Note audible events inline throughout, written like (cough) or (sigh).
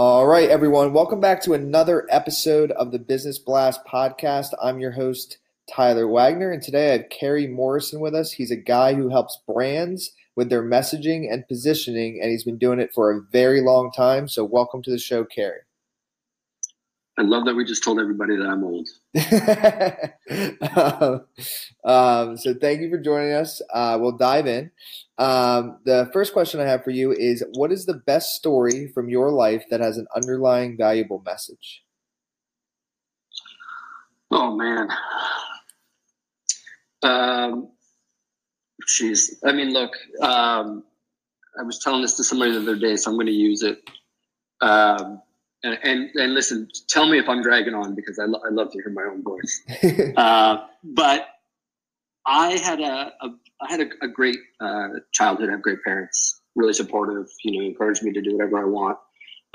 All right, everyone. Welcome back to another episode of the Business Blast podcast. I'm your host, Tyler Wagner, and today I have Kerry Morrison with us. He's a guy who helps brands with their messaging and positioning, and he's been doing it for a very long time. So, welcome to the show, Kerry. I love that we just told everybody that I'm old. (laughs) um, so thank you for joining us. Uh, we'll dive in. Um, the first question I have for you is What is the best story from your life that has an underlying valuable message? Oh, man. Um, jeez. I mean, look, um, I was telling this to somebody the other day, so I'm going to use it. Um, and, and, and listen, tell me if I'm dragging on because I, lo- I love to hear my own voice. (laughs) uh, but I had a, a I had a, a great uh, childhood. I have great parents, really supportive. You know, encouraged me to do whatever I want.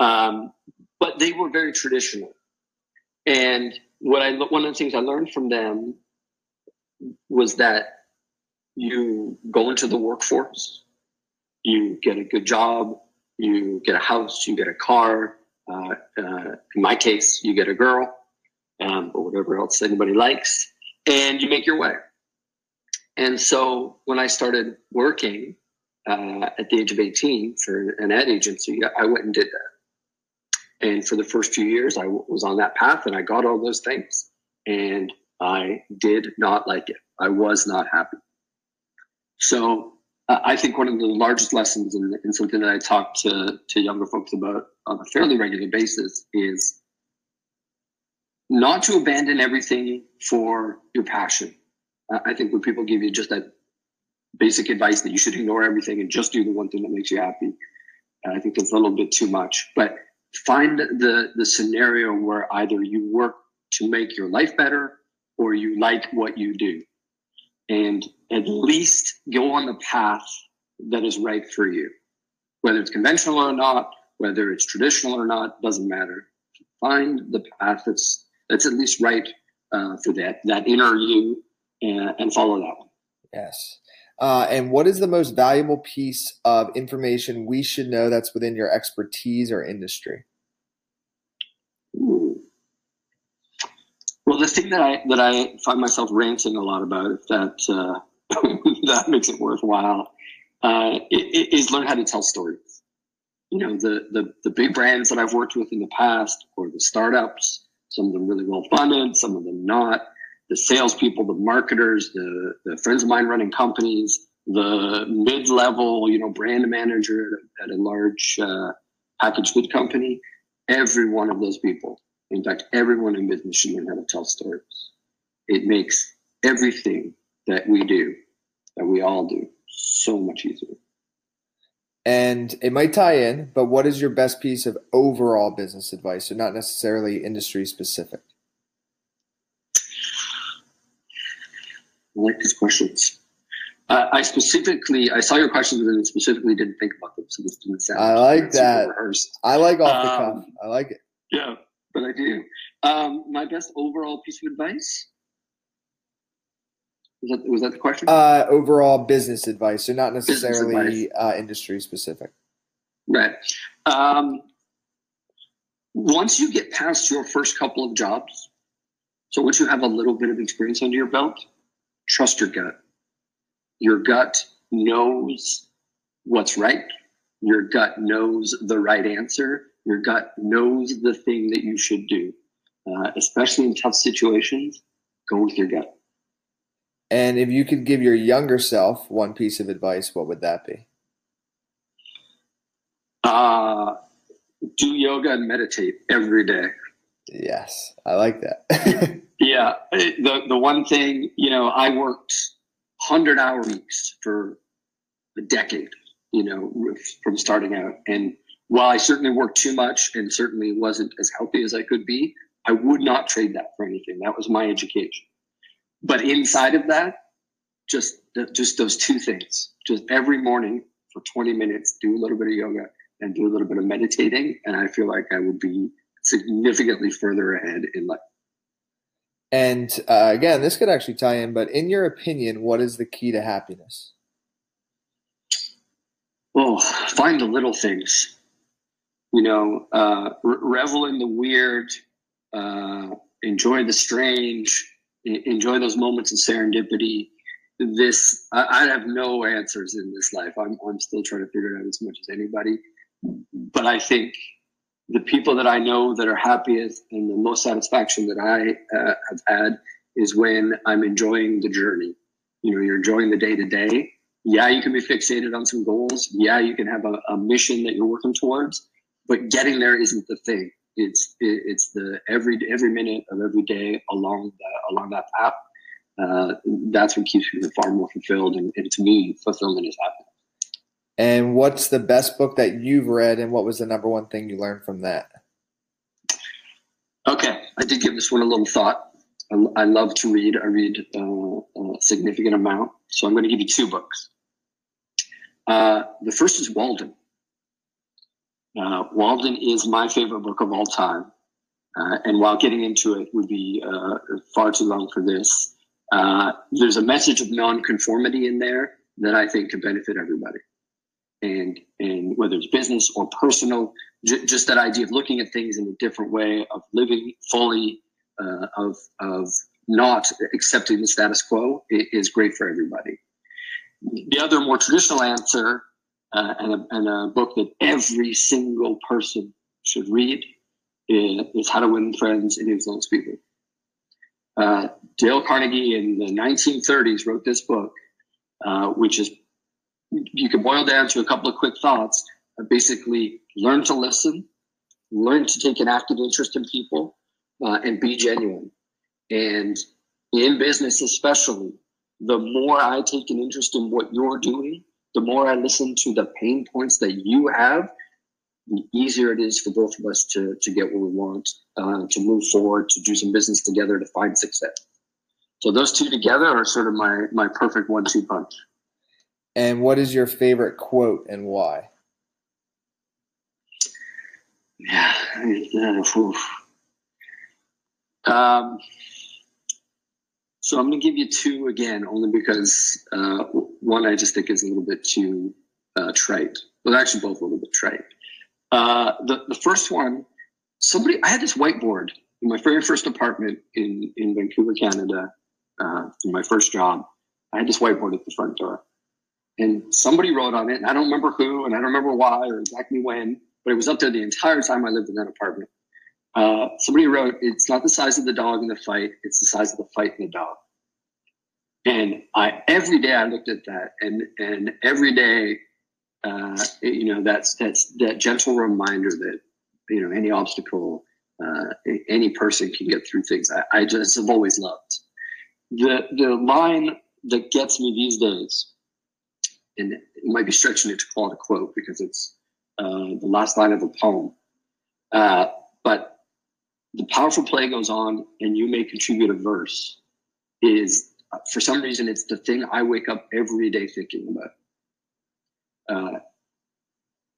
Um, but they were very traditional, and what I one of the things I learned from them was that you go into the workforce, you get a good job, you get a house, you get a car, uh, uh, in my case, you get a girl, um, or whatever else anybody likes, and you make your way. And so when I started working uh, at the age of 18 for an ad agency, I went and did that. And for the first few years, I w- was on that path and I got all those things. And I did not like it. I was not happy. So I think one of the largest lessons and, something that I talk to, to younger folks about on a fairly regular basis is not to abandon everything for your passion. Uh, I think when people give you just that basic advice that you should ignore everything and just do the one thing that makes you happy, I think that's a little bit too much. But find the the scenario where either you work to make your life better or you like what you do, and at least go on the path that is right for you, whether it's conventional or not whether it's traditional or not doesn't matter. Find the path that's that's at least right uh, for that that inner you, and, and follow that one. Yes. Uh, and what is the most valuable piece of information we should know that's within your expertise or industry? Well, the thing that I that I find myself ranting a lot about, if that uh, (laughs) that makes it worthwhile, uh, is learn how to tell stories you know the, the the big brands that I've worked with in the past, or the startups, some of them really well funded, some of them not. The salespeople, the marketers, the the friends of mine running companies, the mid level, you know, brand manager at a, large uh, packaged good company. Every one of those people, in fact, everyone in business should learn how to tell stories. It makes everything that we do, that we all do, so much easier and it might tie in, but what is your best piece of overall business advice? So, not necessarily industry specific. I like these questions. Uh, I specifically, I saw your questions and specifically didn't think about them, so this didn't sound. I like that. Rehearsed. I like off the um, cuff. I like it. Yeah, but I do. Um, my best overall piece of advice was that, was that the question? Uh, overall business advice, so not necessarily uh, industry specific. Right. Um, once you get past your first couple of jobs, so once you have a little bit of experience under your belt, trust your gut. Your gut knows what's right. Your gut knows the right answer. Your gut knows the thing that you should do. Uh, especially in tough situations, go with your gut. And if you could give your younger self one piece of advice, what would that be? Uh, do yoga and meditate every day. Yes, I like that. (laughs) yeah, the the one thing you know, I worked hundred hour weeks for a decade. You know, from starting out, and while I certainly worked too much and certainly wasn't as healthy as I could be, I would not trade that for anything. That was my education. But inside of that, just just those two things. Just every morning for 20 minutes, do a little bit of yoga and do a little bit of meditating, and I feel like I would be significantly further ahead in life. And uh, again, this could actually tie in, but in your opinion, what is the key to happiness? Well, find the little things. You know, uh, revel in the weird, uh, enjoy the strange, enjoy those moments of serendipity. This, I, I have no answers in this life. I'm, I'm still trying to figure it out as much as anybody. But I think the people that I know that are happiest and the most satisfaction that I uh, have had is when I'm enjoying the journey. You know, you're enjoying the day to day. Yeah, you can be fixated on some goals. Yeah, you can have a, a mission that you're working towards, but getting there isn't the thing. It's it, it's the every every minute of every day along the, along that path. Uh, that's what keeps me far more fulfilled, and, and to me, fulfillment is happiness. And what's the best book that you've read, and what was the number one thing you learned from that? Okay, I did give this one a little thought. I, I love to read. I read uh, a significant amount, so I'm going to give you two books. Uh, the first is Walden. Uh, Walden is my favorite book of all time. Uh, and while getting into it would be uh, far too long for this, uh, there's a message of nonconformity in there that I think can benefit everybody and and whether it's business or personal, j- just that idea of looking at things in a different way, of living fully, uh, of of not accepting the status quo is great for everybody. The other more traditional answer, uh, and, a, and a book that every single person should read, is, is How to Win Friends and Influence People. Uh, Dale Carnegie in the 1930s wrote this book, uh, which is you can boil down to a couple of quick thoughts. Basically, learn to listen, learn to take an active interest in people, uh, and be genuine. And in business, especially, the more I take an interest in what you're doing, the more I listen to the pain points that you have, the easier it is for both of us to, to get what we want, uh, to move forward, to do some business together, to find success. So those two together are sort of my my perfect one-two punch. And what is your favorite quote and why? Yeah. Um, so I'm going to give you two again, only because uh, one I just think is a little bit too uh, trite. Well, actually, both a little bit trite. Uh, the the first one, somebody I had this whiteboard in my very first apartment in in Vancouver, Canada, uh, in my first job. I had this whiteboard at the front door, and somebody wrote on it, and I don't remember who, and I don't remember why or exactly when, but it was up there the entire time I lived in that apartment. Uh, somebody wrote, "It's not the size of the dog in the fight; it's the size of the fight in the dog." And I every day I looked at that, and and every day, uh, you know, that's that's that gentle reminder that you know any obstacle, uh, any person can get through things. I, I just have always loved the the line that gets me these days and it might be stretching it to call it a quote because it's uh, the last line of a poem. Uh, but the powerful play goes on, and you may contribute a verse. Is for some reason it's the thing I wake up every day thinking about. Uh,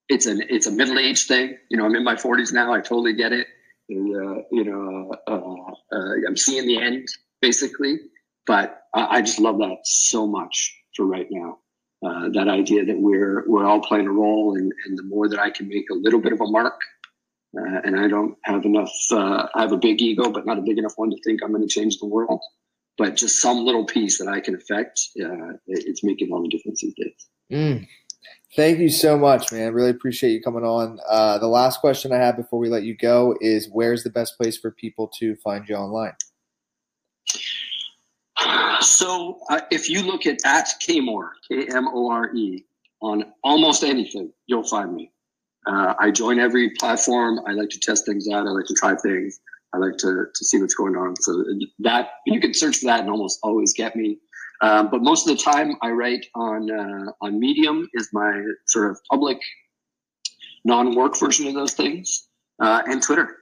it's an it's a middle age thing. You know, I'm in my 40s now. I totally get it. Uh, you know, uh, I'm seeing the end basically, but I, I just love that so much for right now. Uh, that idea that we're we're all playing a role, and, and the more that I can make a little bit of a mark, uh, and I don't have enough. Uh, I have a big ego, but not a big enough one to think I'm going to change the world. But just some little piece that I can affect, uh, it's making all the difference these days. Mm. Thank you so much, man. Really appreciate you coming on. Uh, the last question I have before we let you go is: Where's the best place for people to find you online? So uh, if you look at at Kmore, K M O R E, on almost anything, you'll find me. Uh, I join every platform. I like to test things out. I like to try things. I like to, to see what's going on. So that you can search for that and almost always get me. Um, but most of the time, I write on uh, on Medium is my sort of public non-work version of those things, uh, and Twitter.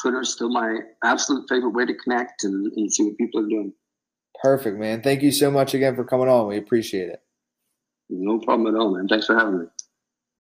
Twitter is still my absolute favorite way to connect and, and see what people are doing. Perfect, man. Thank you so much again for coming on. We appreciate it. No problem at all, man. Thanks for having me.